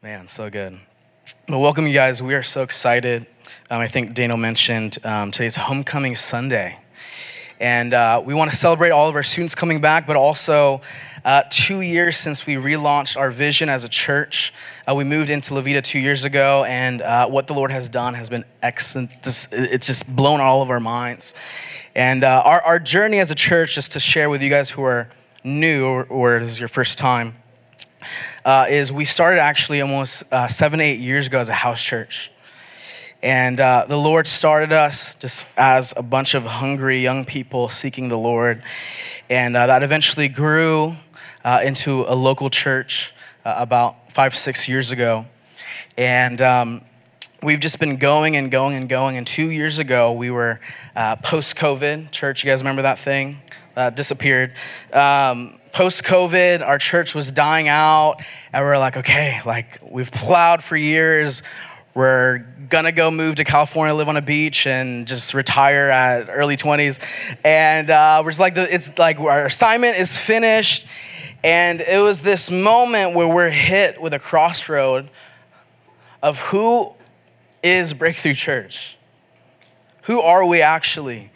Man, so good. Well, welcome, you guys. We are so excited. Um, I think Daniel mentioned um, today's Homecoming Sunday. And uh, we want to celebrate all of our students coming back, but also uh, two years since we relaunched our vision as a church. Uh, we moved into La Vida two years ago, and uh, what the Lord has done has been excellent. It's just blown all of our minds. And uh, our, our journey as a church, just to share with you guys who are new or, or this is your first time, uh, is we started actually almost uh, seven, eight years ago as a house church. And uh, the Lord started us just as a bunch of hungry young people seeking the Lord. And uh, that eventually grew uh, into a local church uh, about five, six years ago. And um, we've just been going and going and going. And two years ago, we were post COVID church. You guys remember that thing? disappeared. Um, post COVID, our church was dying out, and we are like, okay, like we've plowed for years. We're gonna go move to California, live on a beach, and just retire at early 20s. And uh, we're just like, it's like our assignment is finished. And it was this moment where we're hit with a crossroad of who is Breakthrough Church? Who are we actually?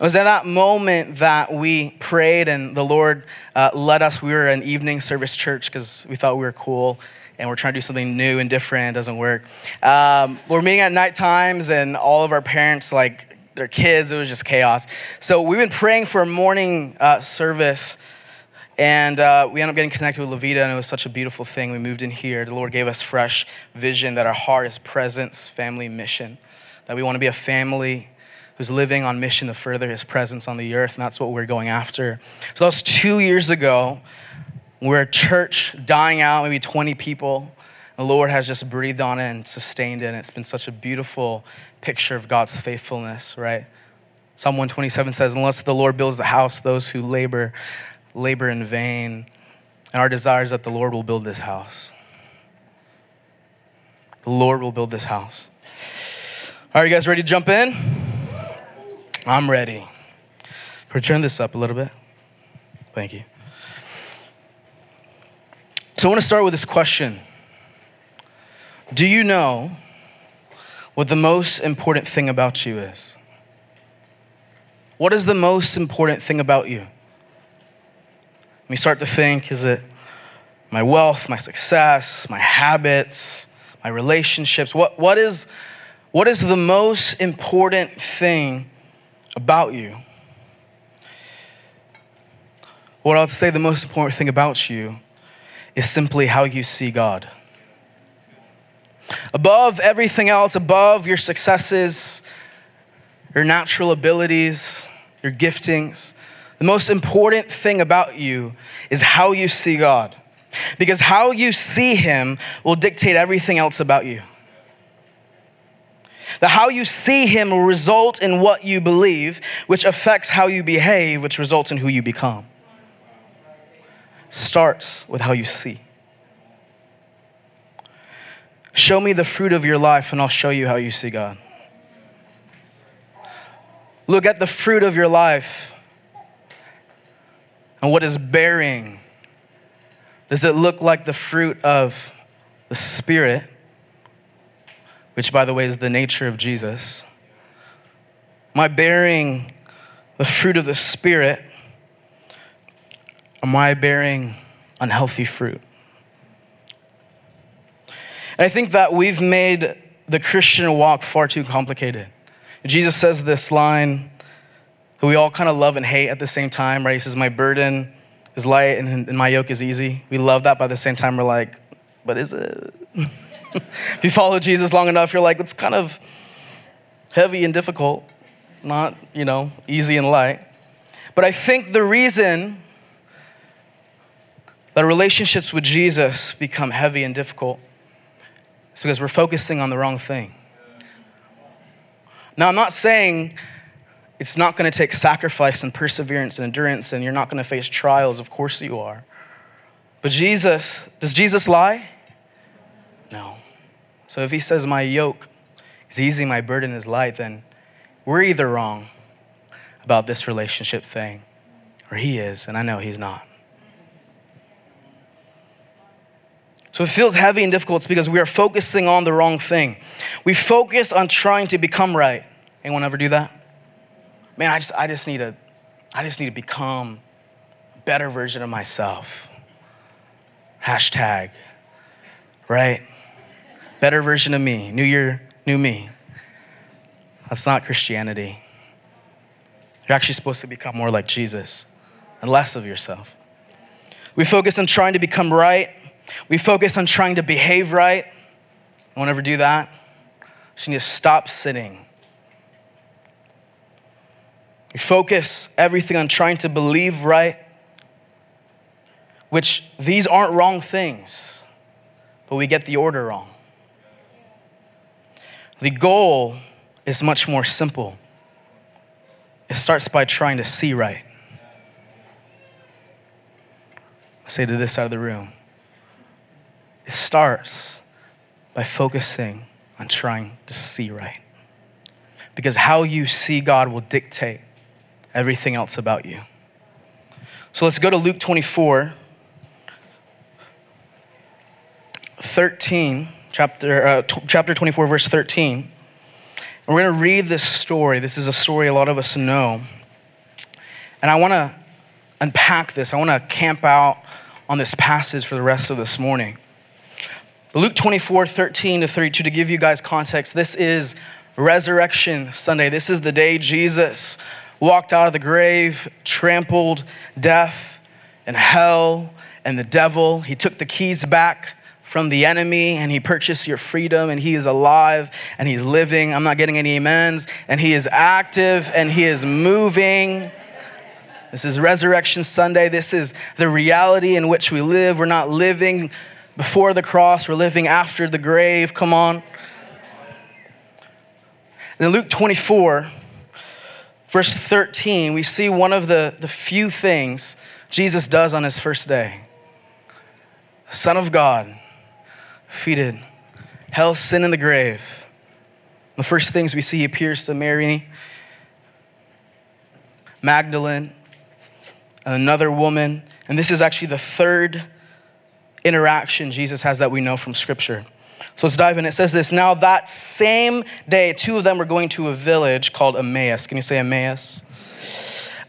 It was at that moment that we prayed and the Lord uh, led us. We were an evening service church because we thought we were cool and we're trying to do something new and different. It doesn't work. Um, we're meeting at night times and all of our parents, like their kids, it was just chaos. So we've been praying for a morning uh, service. And uh, we ended up getting connected with La Vida, and it was such a beautiful thing. We moved in here. The Lord gave us fresh vision that our heart is presence, family, mission. That we want to be a family who's living on mission to further his presence on the earth, and that's what we're going after. So that was two years ago. We're a church dying out, maybe 20 people. The Lord has just breathed on it and sustained it. And it's been such a beautiful picture of God's faithfulness, right? Psalm 127 says, Unless the Lord builds the house, those who labor, labor in vain. And our desire is that the Lord will build this house. The Lord will build this house. Are you guys ready to jump in? I'm ready. Can we turn this up a little bit? Thank you. So I want to start with this question Do you know what the most important thing about you is? What is the most important thing about you? Let me start to think is it my wealth, my success, my habits, my relationships? What, what, is, what is the most important thing about you. What I'll say the most important thing about you is simply how you see God. Above everything else, above your successes, your natural abilities, your giftings, the most important thing about you is how you see God. Because how you see Him will dictate everything else about you. That how you see him will result in what you believe, which affects how you behave, which results in who you become. Starts with how you see. Show me the fruit of your life, and I'll show you how you see God. Look at the fruit of your life and what is bearing. Does it look like the fruit of the Spirit? Which, by the way, is the nature of Jesus? Am I bearing the fruit of the Spirit? Am I bearing unhealthy fruit? And I think that we've made the Christian walk far too complicated. Jesus says this line that we all kind of love and hate at the same time, right? He says, My burden is light and, my yoke is easy. We love that, but at the same time, we're like, But is it? if you follow Jesus long enough, you're like, it's kind of heavy and difficult, not, you know, easy and light. But I think the reason that relationships with Jesus become heavy and difficult is because we're focusing on the wrong thing. Now, I'm not saying it's not going to take sacrifice and perseverance and endurance and you're not going to face trials. Of course you are. But Jesus, does Jesus lie? So if he says, My yoke is easy, my burden is light, then we're either wrong about this relationship thing, or he is, and I know he's not. So it feels heavy and difficult, because we are focusing on the wrong thing. We focus on trying to become right. Anyone ever do that? Man, I just, I just need to, I just need to become a better version of myself. Hashtag, right? Better version of me. New year, new me. That's not Christianity. You're actually supposed to become more like Jesus and less of yourself. We focus on trying to become right. We focus on trying to behave right. I won't ever do that. Just need to stop sitting. We focus everything on trying to believe right, which these aren't wrong things, but we get the order wrong. The goal is much more simple. It starts by trying to see right. I say to this side of the room, it starts by focusing on trying to see right. Because how you see God will dictate everything else about you. So let's go to Luke 24, 13, chapter, uh, t- chapter 24, verse 13. And we're going to read this story. This is a story a lot of us know. And I want to unpack this. I want to camp out on this passage for the rest of this morning. But Luke 24, 13 to 32, to give you guys context, this is Resurrection Sunday. This is the day Jesus walked out of the grave, trampled death and hell and the devil. He took the keys back from the enemy and he purchased your freedom and he is alive and he's living. I'm not getting any amens. And he is active and he is moving. This is Resurrection Sunday. This is the reality in which we live. We're not living before the cross, we're living after the grave. Come on. And in Luke 24, verse 13, we see one of the, the few things Jesus does on his first day. Son of God, defeated hell, sin, and the grave. The first things we see, appears to Mary, Magdalene, and another woman. And this is actually the third interaction Jesus has that we know from Scripture. So let's dive in. It says this Now, that same day, two of them were going to a village called Emmaus. Can you say Emmaus?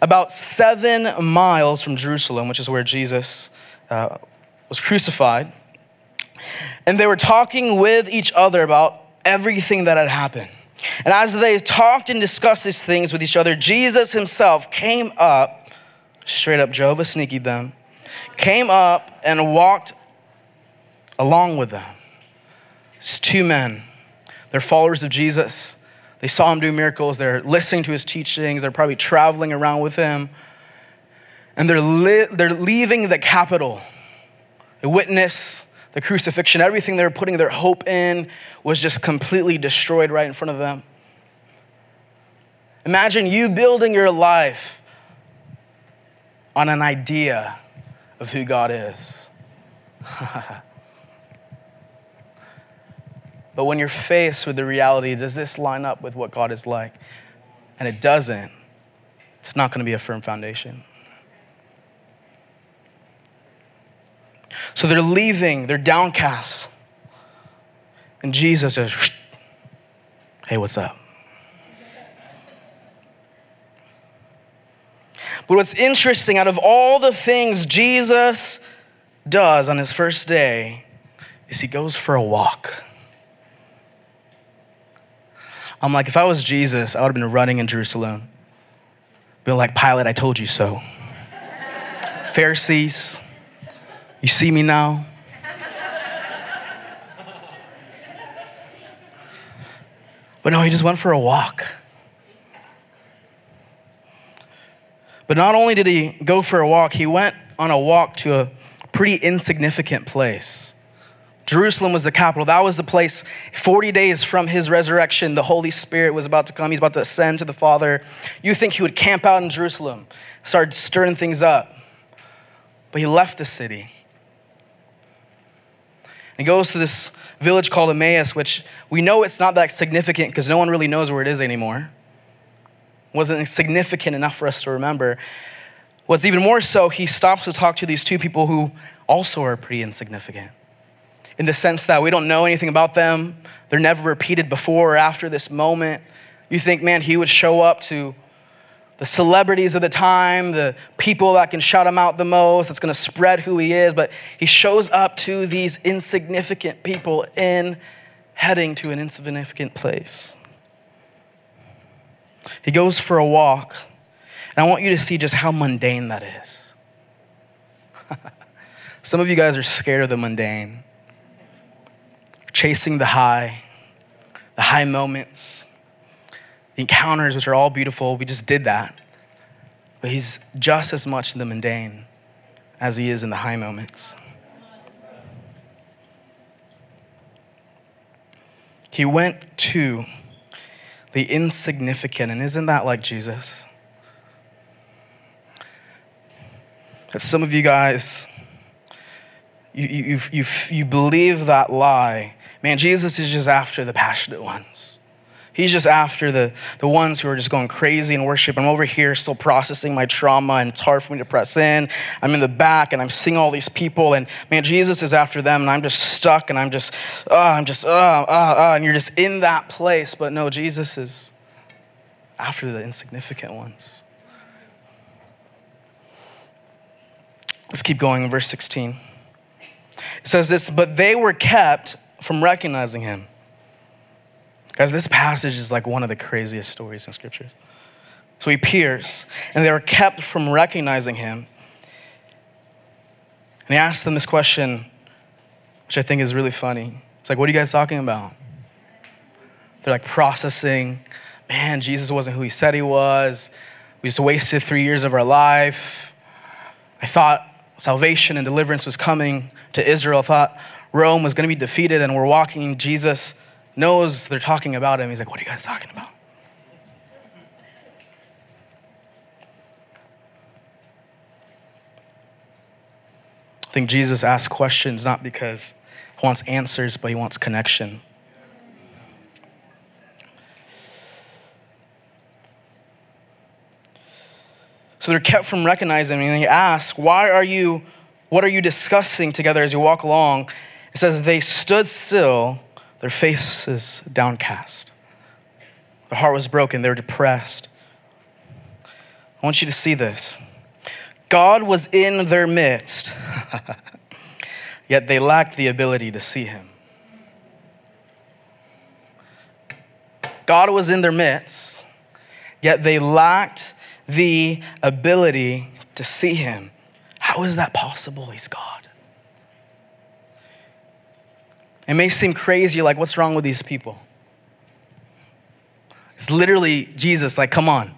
About seven miles from Jerusalem, which is where Jesus uh, was crucified. And they were talking with each other about everything that had happened. And as they talked and discussed these things with each other, Jesus himself came up, straight up Jehovah sneaky them, came up and walked along with them. It's two men. They're followers of Jesus. They saw him do miracles. They're listening to his teachings. They're probably traveling around with him. And they're, li- they're leaving the capital. They witness the crucifixion. Everything they were putting their hope in was just completely destroyed right in front of them. Imagine you building your life on an idea of who God is. But when you're faced with the reality, does this line up with what God is like? And it doesn't, it's not going to be a firm foundation. So they're leaving, they're downcast. And Jesus just, hey, what's up? But what's interesting, out of all the things Jesus does on his first day, is he goes for a walk. I'm like, if I was Jesus, I would have been running in Jerusalem. Been like, Pilate, I told you so. Pharisees, you see me now? But no, he just went for a walk. But not only did he go for a walk, he went on a walk to a pretty insignificant place. Jerusalem was the capital. That was the place 40 days from his resurrection. The Holy Spirit was about to come. He's about to ascend to the Father. You think he would camp out in Jerusalem, start stirring things up. But he left the city. And goes to this village called Emmaus, which we know it's not that significant because no one really knows where it is anymore. It wasn't significant enough for us to remember. What's even more so, he stops to talk to these two people who also are pretty insignificant. in the sense that we don't know anything about them. They're never repeated before or after this moment. You think, man, he would show up to the celebrities of the time, the people that can shout him out the most, that's gonna spread who he is, but he shows up to these insignificant people in heading to an insignificant place. He goes for a walk, and I want you to see just how mundane that is. Some of you guys are scared of the mundane, chasing the high, the high moments, encounters, which are all beautiful. We just did that. But he's just as much in the mundane as he is in the high moments. He went to the insignificant, and isn't that like Jesus? If some of you guys, you, you, you, you believe that lie. Man, Jesus is just after the passionate ones. He's just after the, the ones who are just going crazy in worship. I'm over here still processing my trauma, and it's hard for me to press in. I'm in the back, and I'm seeing all these people, and man, Jesus is after them, and I'm just stuck, and I'm just, oh, I'm just, oh, oh, oh, and you're just in that place. But no, Jesus is after the insignificant ones. Let's keep going in verse 16. It says this, but they were kept from recognizing him. Guys, this passage is like one of the craziest stories in scriptures. So he appears, and they were kept from recognizing him. And he asked them this question, which I think is really funny. It's like, what are you guys talking about? They're like processing, man, Jesus wasn't who he said he was. We just wasted three years of our life. I thought salvation and deliverance was coming to Israel. I thought Rome was going to be defeated, and we're walking Jesus knows they're talking about him. He's like, What are you guys talking about? I think Jesus asks questions not because he wants answers, but he wants connection. So they're kept from recognizing him. And he asks, Why are you, what are you discussing together as you walk along? It says, They stood still their faces downcast. Their heart was broken. They were depressed. I want you to see this. God was in their midst, yet they lacked the ability to see him. God was in their midst, yet they lacked the ability to see him. How is that possible? He's God. It may seem crazy, like, what's wrong with these people? It's literally Jesus, like, come on.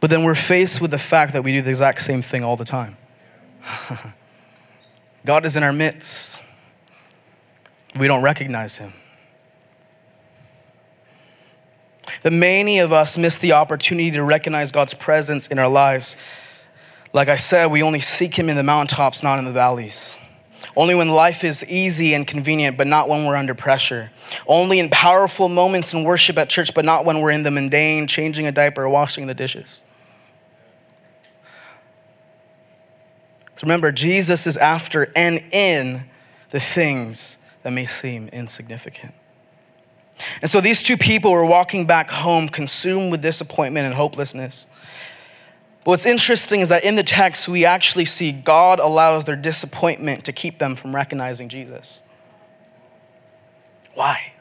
But then we're faced with the fact that we do the exact same thing all the time. God is in our midst. We don't recognize him. That many of us miss the opportunity to recognize God's presence in our lives. Like I said, we only seek him in the mountaintops, not in the valleys. Only when life is easy and convenient, but not when we're under pressure. Only in powerful moments in worship at church, but not when we're in the mundane, changing a diaper or washing the dishes. So remember, Jesus is after and in the things that may seem insignificant. And so these two people were walking back home, consumed with disappointment and hopelessness. But what's interesting is that in the text, we actually see God allows their disappointment to keep them from recognizing Jesus. Why?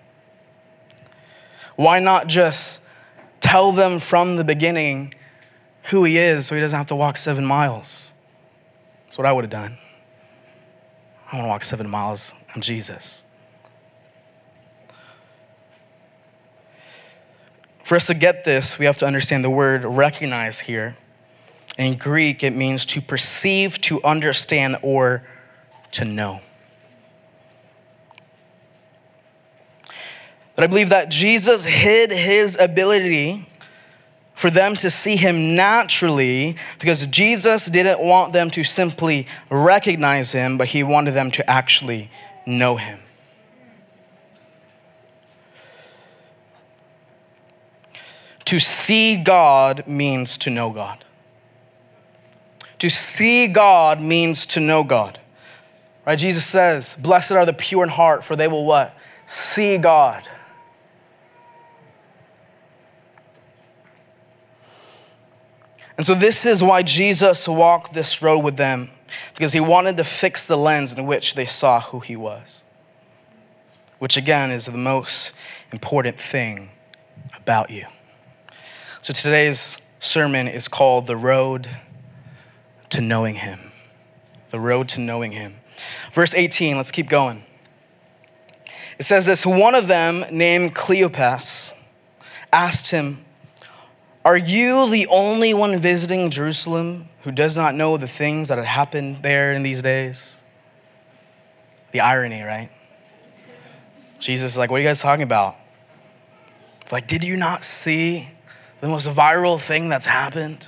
Why not just tell them from the beginning who he is so he doesn't have to walk seven miles? That's what I would have done. I want to walk seven miles. I'm Jesus. For us to get this, we have to understand the word recognize here. In Greek, it means to perceive, to understand, or to know. But I believe that Jesus hid his ability for them to see him naturally because Jesus didn't want them to simply recognize him, but he wanted them to actually know him. To see God means to know God. To see God means to know God. Right? Jesus says, Blessed are the pure in heart, for they will what? See God. And so, this is why Jesus walked this road with them, because he wanted to fix the lens in which they saw who he was, which again is the most important thing about you. So, today's sermon is called The Road to Knowing Him. The Road to Knowing Him. Verse 18, let's keep going. It says this One of them, named Cleopas, asked him, Are you the only one visiting Jerusalem who does not know the things that had happened there in these days? The irony, right? Jesus is like, What are you guys talking about? Like, did you not see the most viral thing that's happened?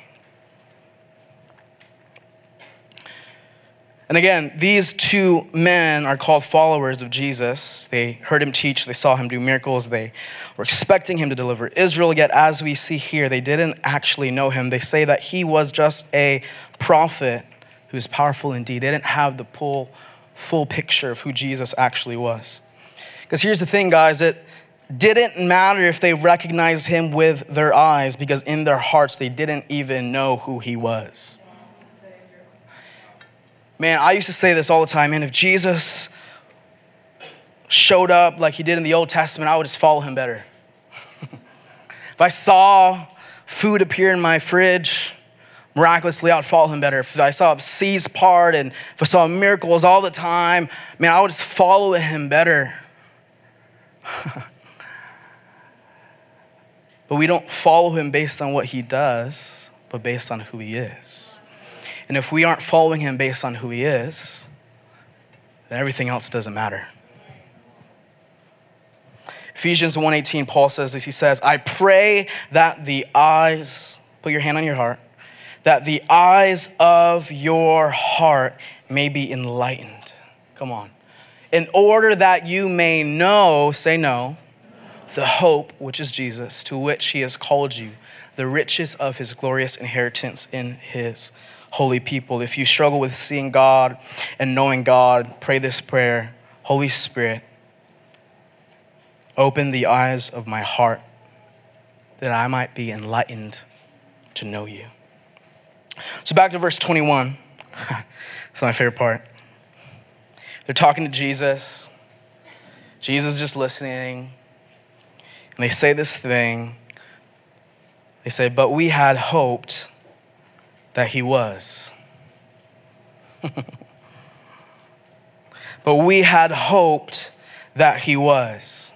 And again, these two men are called followers of Jesus. They heard him teach, they saw him do miracles, they were expecting him to deliver Israel. Yet, as we see here, they didn't actually know him. They say that he was just a prophet who's powerful indeed. They didn't have the full, full picture of who Jesus actually was. Because here's the thing, guys, it didn't matter if they recognized him with their eyes, because in their hearts, they didn't even know who he was. Man, I used to say this all the time, man. If Jesus showed up like he did in the Old Testament, I would just follow him better. if I saw food appear in my fridge, miraculously, I'd follow him better. If I saw seas part and if I saw miracles all the time, man, I would just follow him better. but we don't follow him based on what he does, but based on who he is. And if we aren't following him based on who he is, then everything else doesn't matter. Ephesians 1:18 Paul says this. He says I pray that the eyes put your hand on your heart that the eyes of your heart may be enlightened. Come on. In order that you may know say know the hope which is Jesus to which he has called you the riches of his glorious inheritance in his holy people. If you struggle with seeing God and knowing God, pray this prayer Holy Spirit, open the eyes of my heart that I might be enlightened to know you. So, back to verse 21. It's my favorite part. They're talking to Jesus. Jesus is just listening. And they say this thing. They say, But we had hoped that he was. but we had hoped that he was.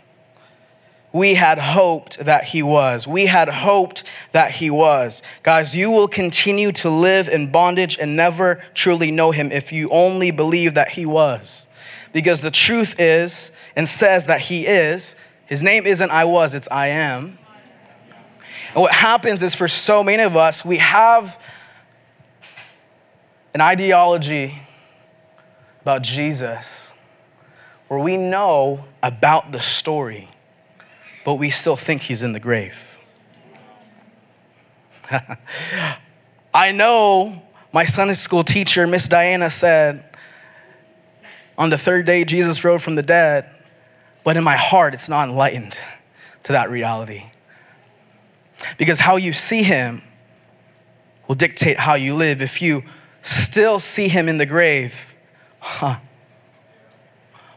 We had hoped that he was. We had hoped that he was. Guys, you will continue to live in bondage and never truly know him if you only believe that he was. Because the truth is and says that he is. His name isn't I was, it's I am. And what happens is for so many of us, we have an ideology about Jesus where we know about the story, but we still think he's in the grave. I know my Sunday school teacher, Miss Diana, said on the third day Jesus rose from the dead, but in my heart, it's not enlightened to that reality. Because how you see him will dictate how you live. If you still see him in the grave, huh?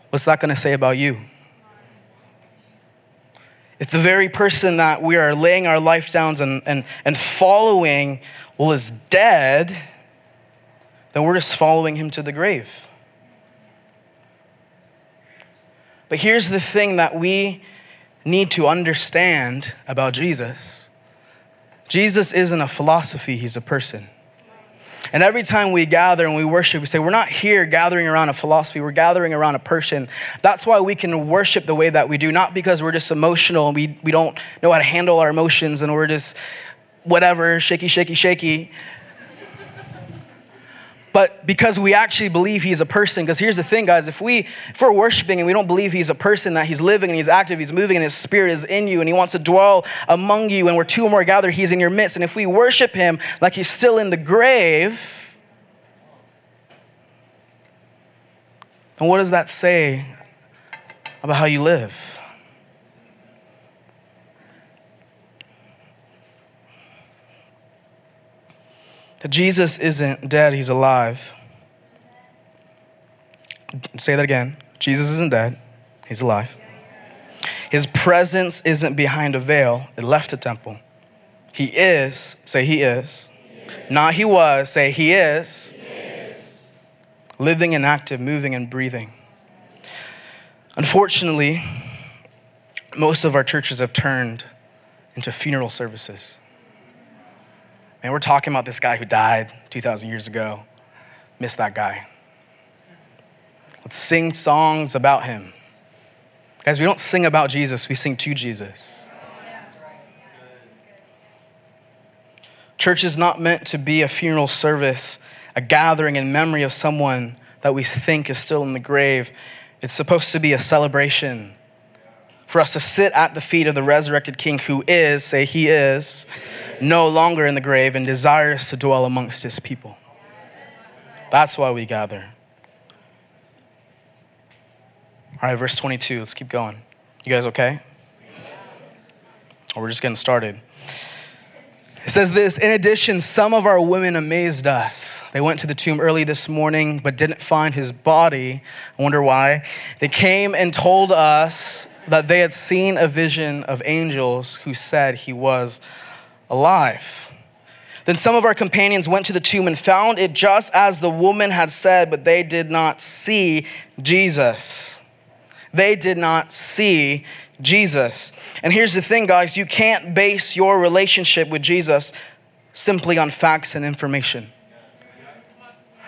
What's that going to say about you? If the very person that we are laying our life down and, and, and following, well, is dead, then we're just following him to the grave. But here's the thing that we need to understand about Jesus Jesus isn't a philosophy, he's a person. And every time we gather and we worship, we say, we're not here gathering around a philosophy, we're gathering around a person. That's why we can worship the way that we do, not because we're just emotional and we, we don't know how to handle our emotions and we're just whatever, shaky, shaky, shaky but because we actually believe he's a person. Because here's the thing, guys, if, we, if we're worshiping and we don't believe he's a person, that he's living and he's active, he's moving, and his spirit is in you, and he wants to dwell among you, and where two or more gathered, he's in your midst. And if we worship him like he's still in the grave, then what does that say about how you live? That Jesus isn't dead, he's alive. Say that again. Jesus isn't dead, he's alive. His presence isn't behind a veil, it left the temple. He is, say he is. He is. Not he was, say he is. he is. Living and active, moving and breathing. Unfortunately, most of our churches have turned into funeral services. And we're talking about this guy who died 2,000 years ago. Miss that guy. Let's sing songs about him. Guys, we don't sing about Jesus, we sing to Jesus. Church is not meant to be a funeral service, a gathering in memory of someone that we think is still in the grave. It's supposed to be a celebration for us to sit at the feet of the resurrected King who is, say, He is, no longer in the grave and desires to dwell amongst his people. That's why we gather. All right, verse 22. Let's keep going. You guys okay? Or we're just getting started. It says this In addition, some of our women amazed us. They went to the tomb early this morning, but didn't find his body. I wonder why. They came and told us that they had seen a vision of angels who said he was alive. Then some of our companions went to the tomb and found it just as the woman had said, but they did not see Jesus. They did not see Jesus. And here's the thing, guys you can't base your relationship with Jesus simply on facts and information.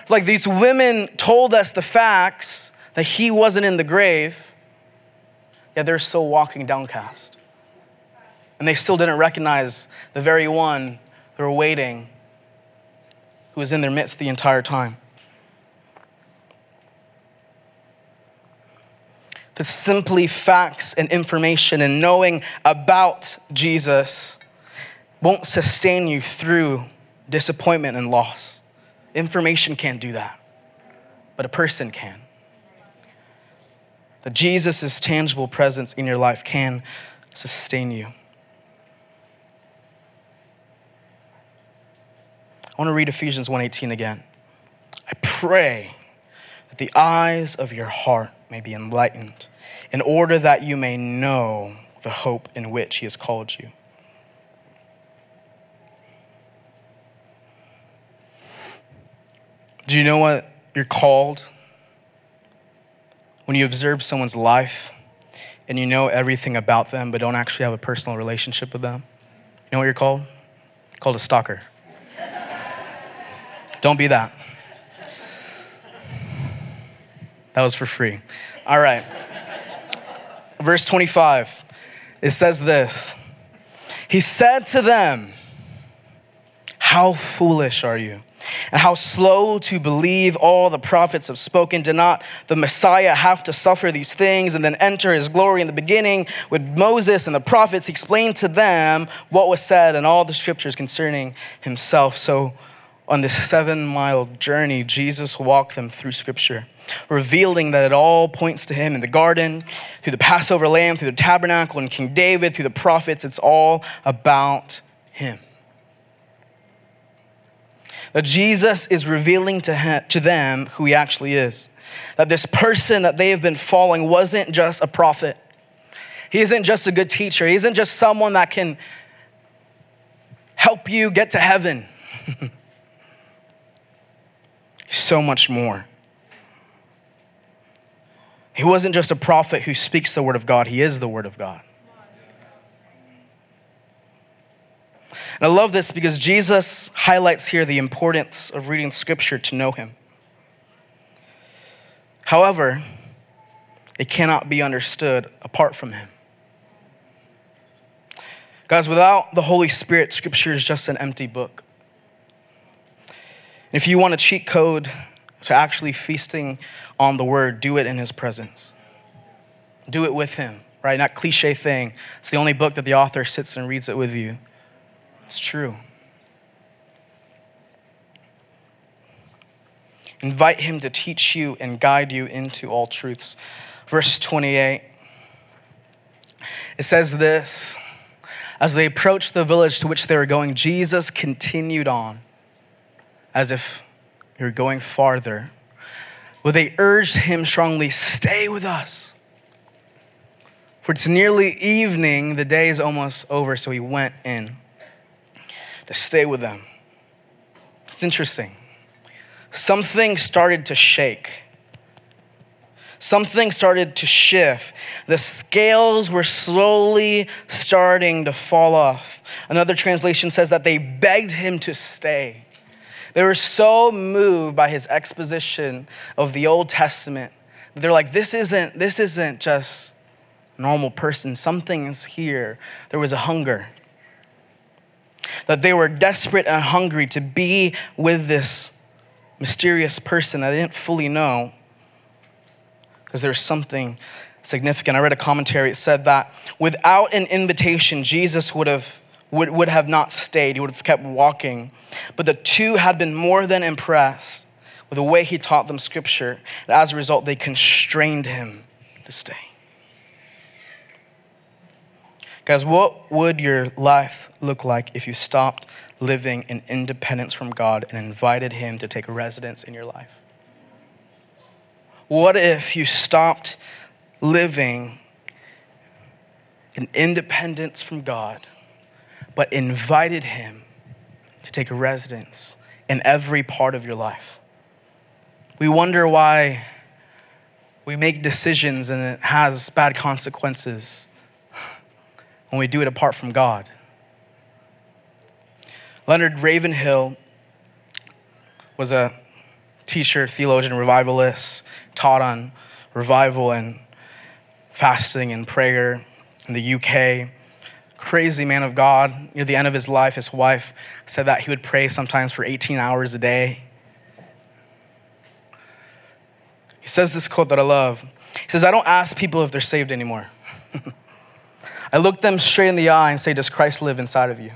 Like these women told us the facts that he wasn't in the grave, yet they're still walking downcast. And they still didn't recognize the very one they were waiting, who was in their midst the entire time. That simply facts and information and knowing about Jesus won't sustain you through disappointment and loss. Information can't do that, but a person can. That Jesus' tangible presence in your life can sustain you. I want to read Ephesians 1:18 again. I pray that the eyes of your heart may be enlightened in order that you may know the hope in which he has called you. Do you know what you're called? When you observe someone's life and you know everything about them but don't actually have a personal relationship with them, you know what you're called? Called a stalker. Don't be that. That was for free. All right. Verse 25, it says this He said to them, How foolish are you? And how slow to believe all the prophets have spoken. Did not the Messiah have to suffer these things and then enter his glory in the beginning with Moses and the prophets? He explained to them what was said and all the scriptures concerning himself. So, on this seven mile journey, Jesus walked them through scripture, revealing that it all points to him in the garden, through the Passover lamb, through the tabernacle and King David, through the prophets. It's all about him. That Jesus is revealing to, him, to them who he actually is. That this person that they have been following wasn't just a prophet. He isn't just a good teacher. He isn't just someone that can help you get to heaven. so much more. He wasn't just a prophet who speaks the word of God, he is the word of God. And I love this because Jesus highlights here the importance of reading scripture to know him. However, it cannot be understood apart from him. Guys, without the Holy Spirit, scripture is just an empty book. If you want a cheat code to actually feasting on the word, do it in his presence. Do it with him, right? Not cliche thing. It's the only book that the author sits and reads it with you. It's true. Invite him to teach you and guide you into all truths. Verse 28, it says this As they approached the village to which they were going, Jesus continued on as if he were going farther. But they urged him strongly, Stay with us. For it's nearly evening, the day is almost over, so he went in to stay with them. It's interesting. Something started to shake. Something started to shift. The scales were slowly starting to fall off. Another translation says that they begged him to stay. They were so moved by his exposition of the Old Testament. They're like, this isn't, this isn't just a normal person. Something is here. There was a hunger that they were desperate and hungry to be with this mysterious person that they didn't fully know because there's something significant. I read a commentary, it said that without an invitation, Jesus would have, would, would have not stayed, he would have kept walking. But the two had been more than impressed with the way he taught them scripture. And as a result, they constrained him to stay. Guys, what would your life look like if you stopped living in independence from God and invited Him to take residence in your life? What if you stopped living in independence from God, but invited Him to take residence in every part of your life? We wonder why we make decisions and it has bad consequences when we do it apart from God. Leonard Ravenhill was a teacher, theologian, revivalist, taught on revival and fasting and prayer in the UK. Crazy man of God. Near the end of his life, his wife said that he would pray sometimes for 18 hours a day. He says this quote that I love. He says, I don't ask people if they're saved anymore. I look them straight in the eye and say, Does Christ live inside of you?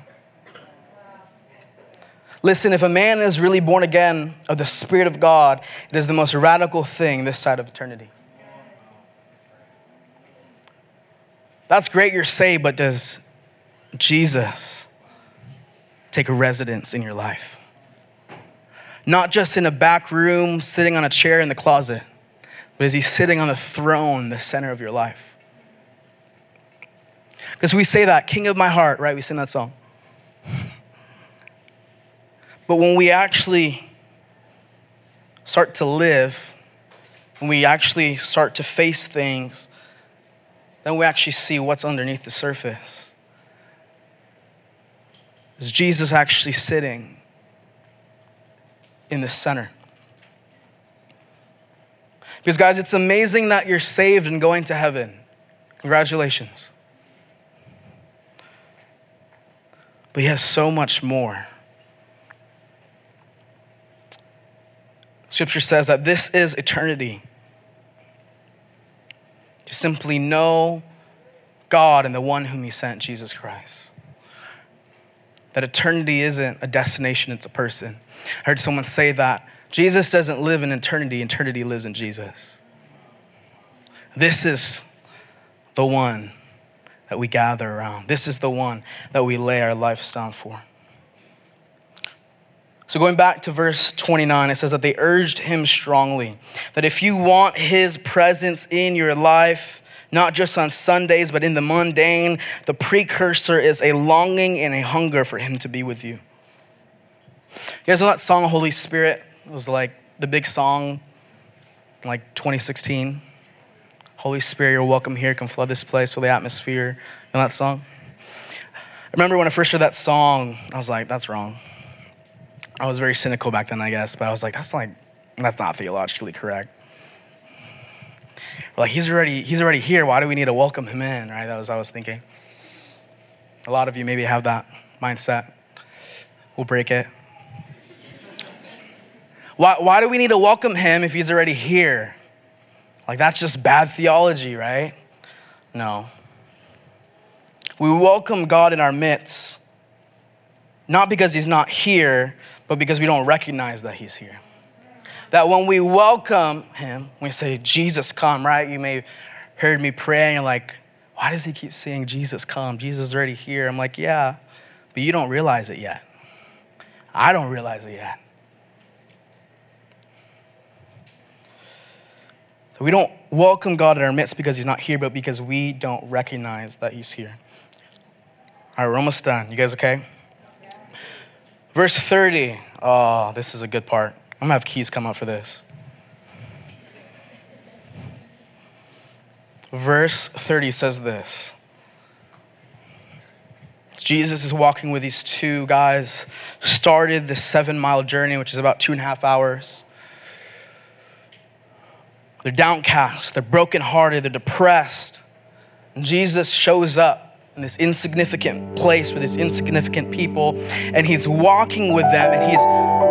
Listen, if a man is really born again of the Spirit of God, it is the most radical thing this side of eternity. That's great, you're saved, but does Jesus take a residence in your life? Not just in a back room, sitting on a chair in the closet, but is he sitting on the throne, the center of your life? Because we say that, King of my heart, right? We sing that song. But when we actually start to live, when we actually start to face things, then we actually see what's underneath the surface. Is Jesus actually sitting in the center? Because, guys, it's amazing that you're saved and going to heaven. Congratulations. But he has so much more. Scripture says that this is eternity. To simply know God and the one whom he sent, Jesus Christ. That eternity isn't a destination, it's a person. I heard someone say that Jesus doesn't live in eternity, eternity lives in Jesus. This is the one that we gather around. This is the one that we lay our lives down for. So, going back to verse 29, it says that they urged him strongly that if you want his presence in your life, not just on Sundays, but in the mundane, the precursor is a longing and a hunger for him to be with you. You guys know that song, Holy Spirit? It was like the big song, like 2016. Holy Spirit, you're welcome here. Come flood this place with the atmosphere. You know that song? I remember when I first heard that song, I was like, that's wrong. I was very cynical back then, I guess, but I was like, that's like, that's not theologically correct. Like he's already he's already here. Why do we need to welcome him in? Right? That was I was thinking. A lot of you maybe have that mindset. We'll break it. Why, why do we need to welcome him if he's already here? Like, that's just bad theology, right? No. We welcome God in our midst, not because he's not here, but because we don't recognize that he's here. That when we welcome him, we say, Jesus, come, right? You may heard me pray and you're like, why does he keep saying, Jesus, come? Jesus is already here. I'm like, yeah, but you don't realize it yet. I don't realize it yet. We don't welcome God in our midst because He's not here, but because we don't recognize that He's here. All right, we're almost done. You guys okay? Verse 30. Oh, this is a good part. I'm gonna have keys come up for this. Verse 30 says this. Jesus is walking with these two guys, started the seven mile journey, which is about two and a half hours. They're downcast, they're brokenhearted, they're depressed. And Jesus shows up in this insignificant place with these insignificant people, and he's walking with them and he's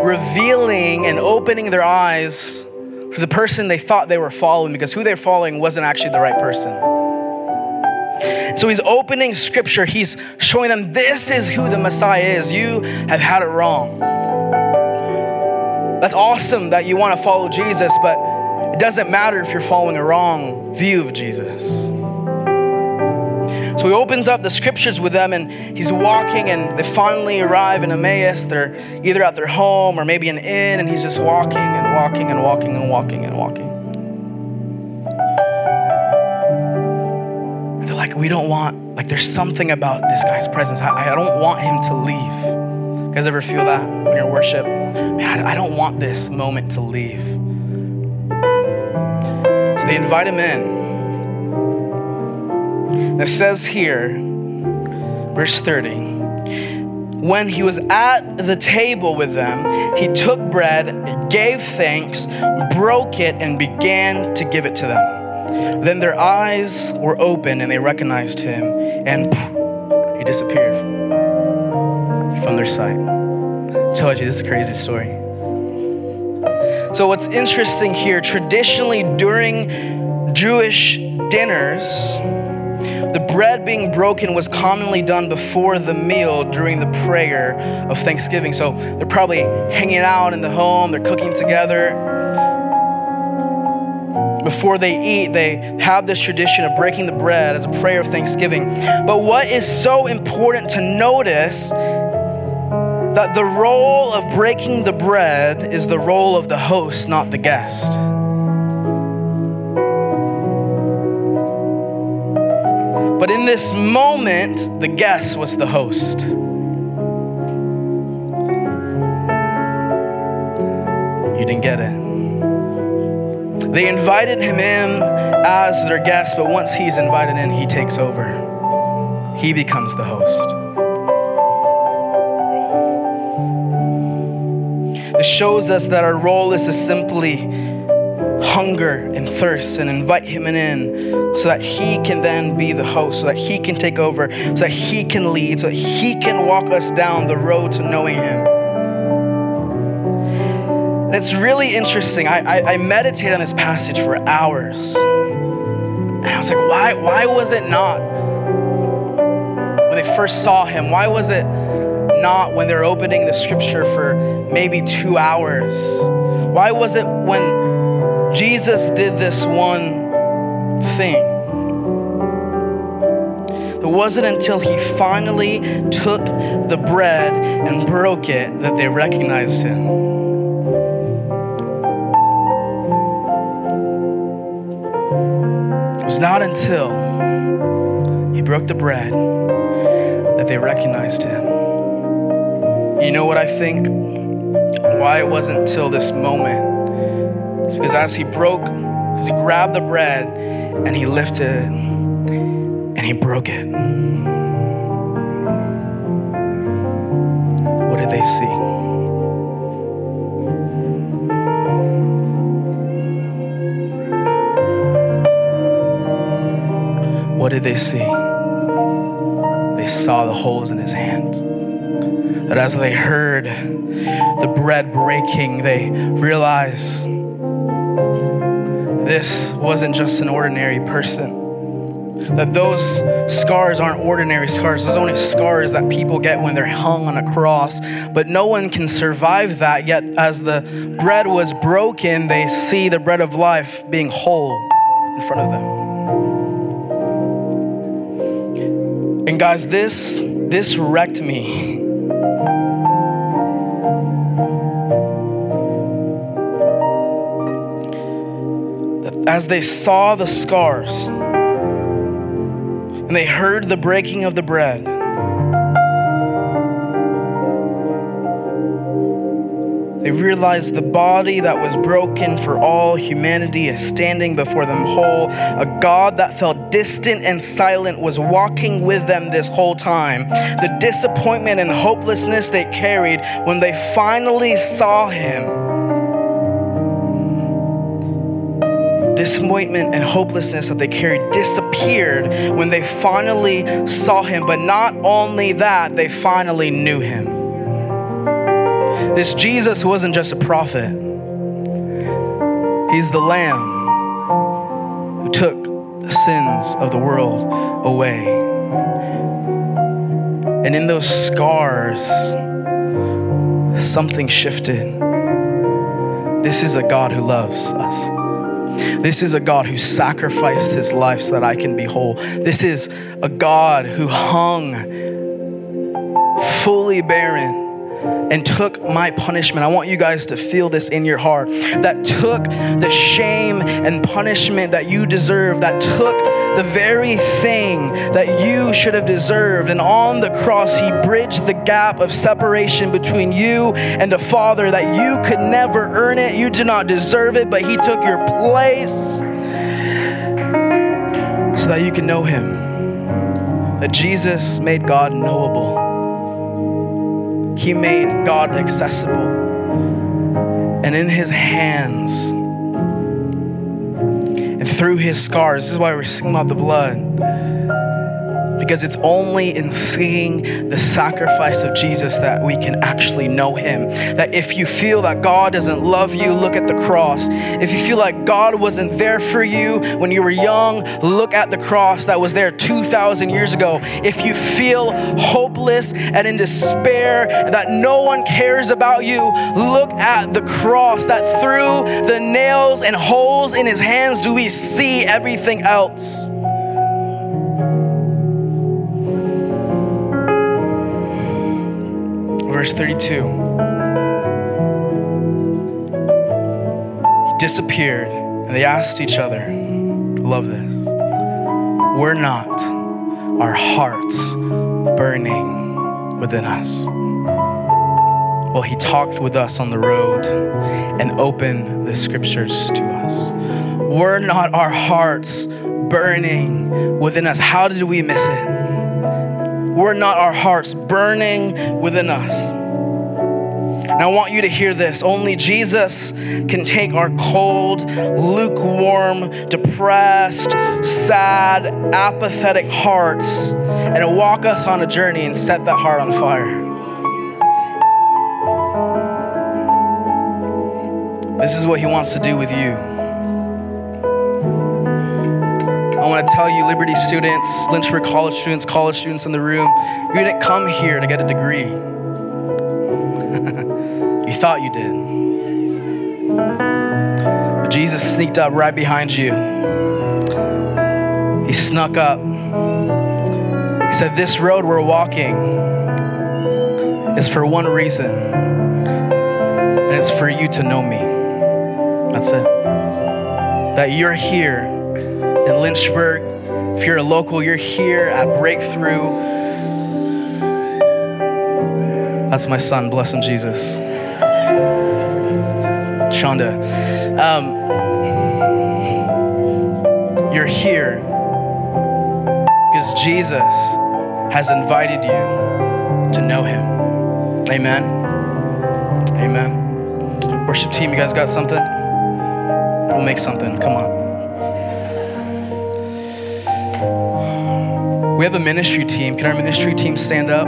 revealing and opening their eyes to the person they thought they were following because who they're following wasn't actually the right person. So he's opening scripture, he's showing them this is who the Messiah is. You have had it wrong. That's awesome that you want to follow Jesus, but it doesn't matter if you're following a wrong view of Jesus. So he opens up the scriptures with them and he's walking and they finally arrive in Emmaus. They're either at their home or maybe an inn and he's just walking and walking and walking and walking and walking. And they're like, we don't want, like, there's something about this guy's presence. I, I don't want him to leave. You guys ever feel that when you're worship? Man, I don't want this moment to leave. They invite him in. It says here, verse 30 when he was at the table with them, he took bread, gave thanks, broke it, and began to give it to them. Then their eyes were open and they recognized him, and he disappeared from their sight. I told you, this is a crazy story. So, what's interesting here, traditionally during Jewish dinners, the bread being broken was commonly done before the meal during the prayer of Thanksgiving. So, they're probably hanging out in the home, they're cooking together. Before they eat, they have this tradition of breaking the bread as a prayer of thanksgiving. But what is so important to notice that the role of breaking the bread is the role of the host, not the guest. But in this moment, the guest was the host. You didn't get it. They invited him in as their guest, but once he's invited in, he takes over. He becomes the host. It shows us that our role is to simply hunger and thirst and invite him in so that he can then be the host, so that he can take over, so that he can lead, so that he can walk us down the road to knowing him. And it's really interesting. I, I, I meditated on this passage for hours. And I was like, why, why was it not when they first saw him? Why was it not when they're opening the scripture for maybe two hours? Why was it when Jesus did this one thing? It wasn't until he finally took the bread and broke it that they recognized him. It was not until he broke the bread that they recognized him. You know what I think? Why it wasn't till this moment. It's because as he broke, as he grabbed the bread and he lifted it and he broke it. What did they see? What did they see? They saw the holes in his hands. That as they heard the bread breaking, they realized this wasn't just an ordinary person that those scars aren't ordinary scars. Those only scars that people get when they're hung on a cross. But no one can survive that. Yet, as the bread was broken, they see the bread of life being whole in front of them. And guys, this this wrecked me. As they saw the scars, and they heard the breaking of the bread. They realized the body that was broken for all humanity is standing before them whole. A God that felt distant and silent was walking with them this whole time. The disappointment and hopelessness they carried when they finally saw Him disappointment and hopelessness that they carried disappeared when they finally saw him. But not only that, they finally knew him. This Jesus wasn't just a prophet, he's the Lamb who took the sins of the world away. And in those scars, something shifted. This is a God who loves us. This is a God who sacrificed his life so that I can be whole. This is a God who hung fully barren and took my punishment. I want you guys to feel this in your heart. That took the shame and punishment that you deserve, that took the very thing that you should have deserved. And on the cross, he bridged the gap of separation between you and the Father that you could never earn it. You did not deserve it, but he took your place so that you can know him. That Jesus made God knowable. He made God accessible. And in his hands, and through his scars, this is why we're singing about the blood because it's only in seeing the sacrifice of Jesus that we can actually know Him. That if you feel that God doesn't love you, look at the cross. If you feel like God wasn't there for you when you were young, look at the cross that was there 2,000 years ago. If you feel hopeless and in despair, that no one cares about you, look at the cross that through the nails and holes in His hands do we see everything else. Verse 32. He disappeared, and they asked each other, Love this. We're not our hearts burning within us? Well, he talked with us on the road and opened the scriptures to us. Were not our hearts burning within us? How did we miss it? Were not our hearts burning within us? And I want you to hear this. Only Jesus can take our cold, lukewarm, depressed, sad, apathetic hearts and walk us on a journey and set that heart on fire. This is what he wants to do with you. Want to tell you, Liberty students, Lynchburg College students, college students in the room, you didn't come here to get a degree. you thought you did. But Jesus sneaked up right behind you. He snuck up. He said, This road we're walking is for one reason, and it's for you to know me. That's it. That you're here in Lynchburg. If you're a local, you're here at Breakthrough. That's my son. Bless him, Jesus. Shonda. Um, you're here because Jesus has invited you to know him. Amen. Amen. Worship team, you guys got something? We'll make something. Come on. We have a ministry team. Can our ministry team stand up?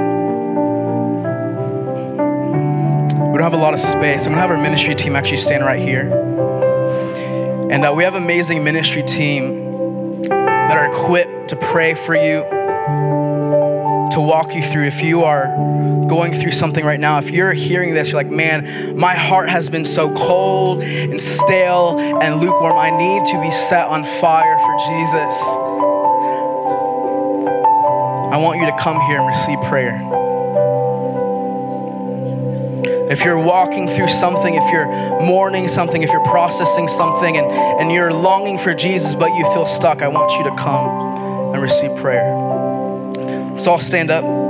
We don't have a lot of space. I'm gonna have our ministry team actually stand right here. And uh, we have an amazing ministry team that are equipped to pray for you, to walk you through. If you are going through something right now, if you're hearing this, you're like, man, my heart has been so cold and stale and lukewarm. I need to be set on fire for Jesus. I want you to come here and receive prayer. If you're walking through something, if you're mourning something, if you're processing something and, and you're longing for Jesus but you feel stuck, I want you to come and receive prayer. So I'll stand up.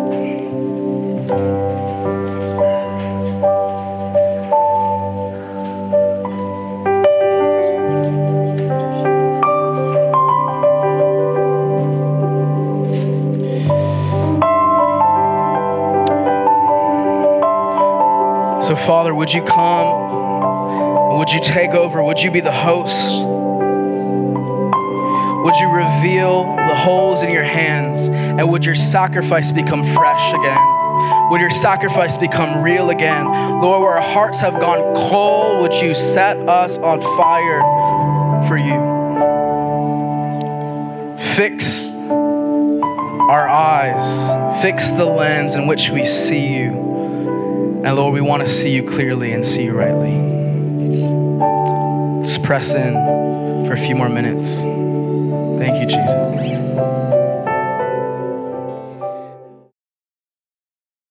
Father, would you come? Would you take over? Would you be the host? Would you reveal the holes in your hands? And would your sacrifice become fresh again? Would your sacrifice become real again? Lord, where our hearts have gone cold, would you set us on fire for you? Fix our eyes, fix the lens in which we see you. And Lord, we want to see you clearly and see you rightly. Let's press in for a few more minutes. Thank you, Jesus.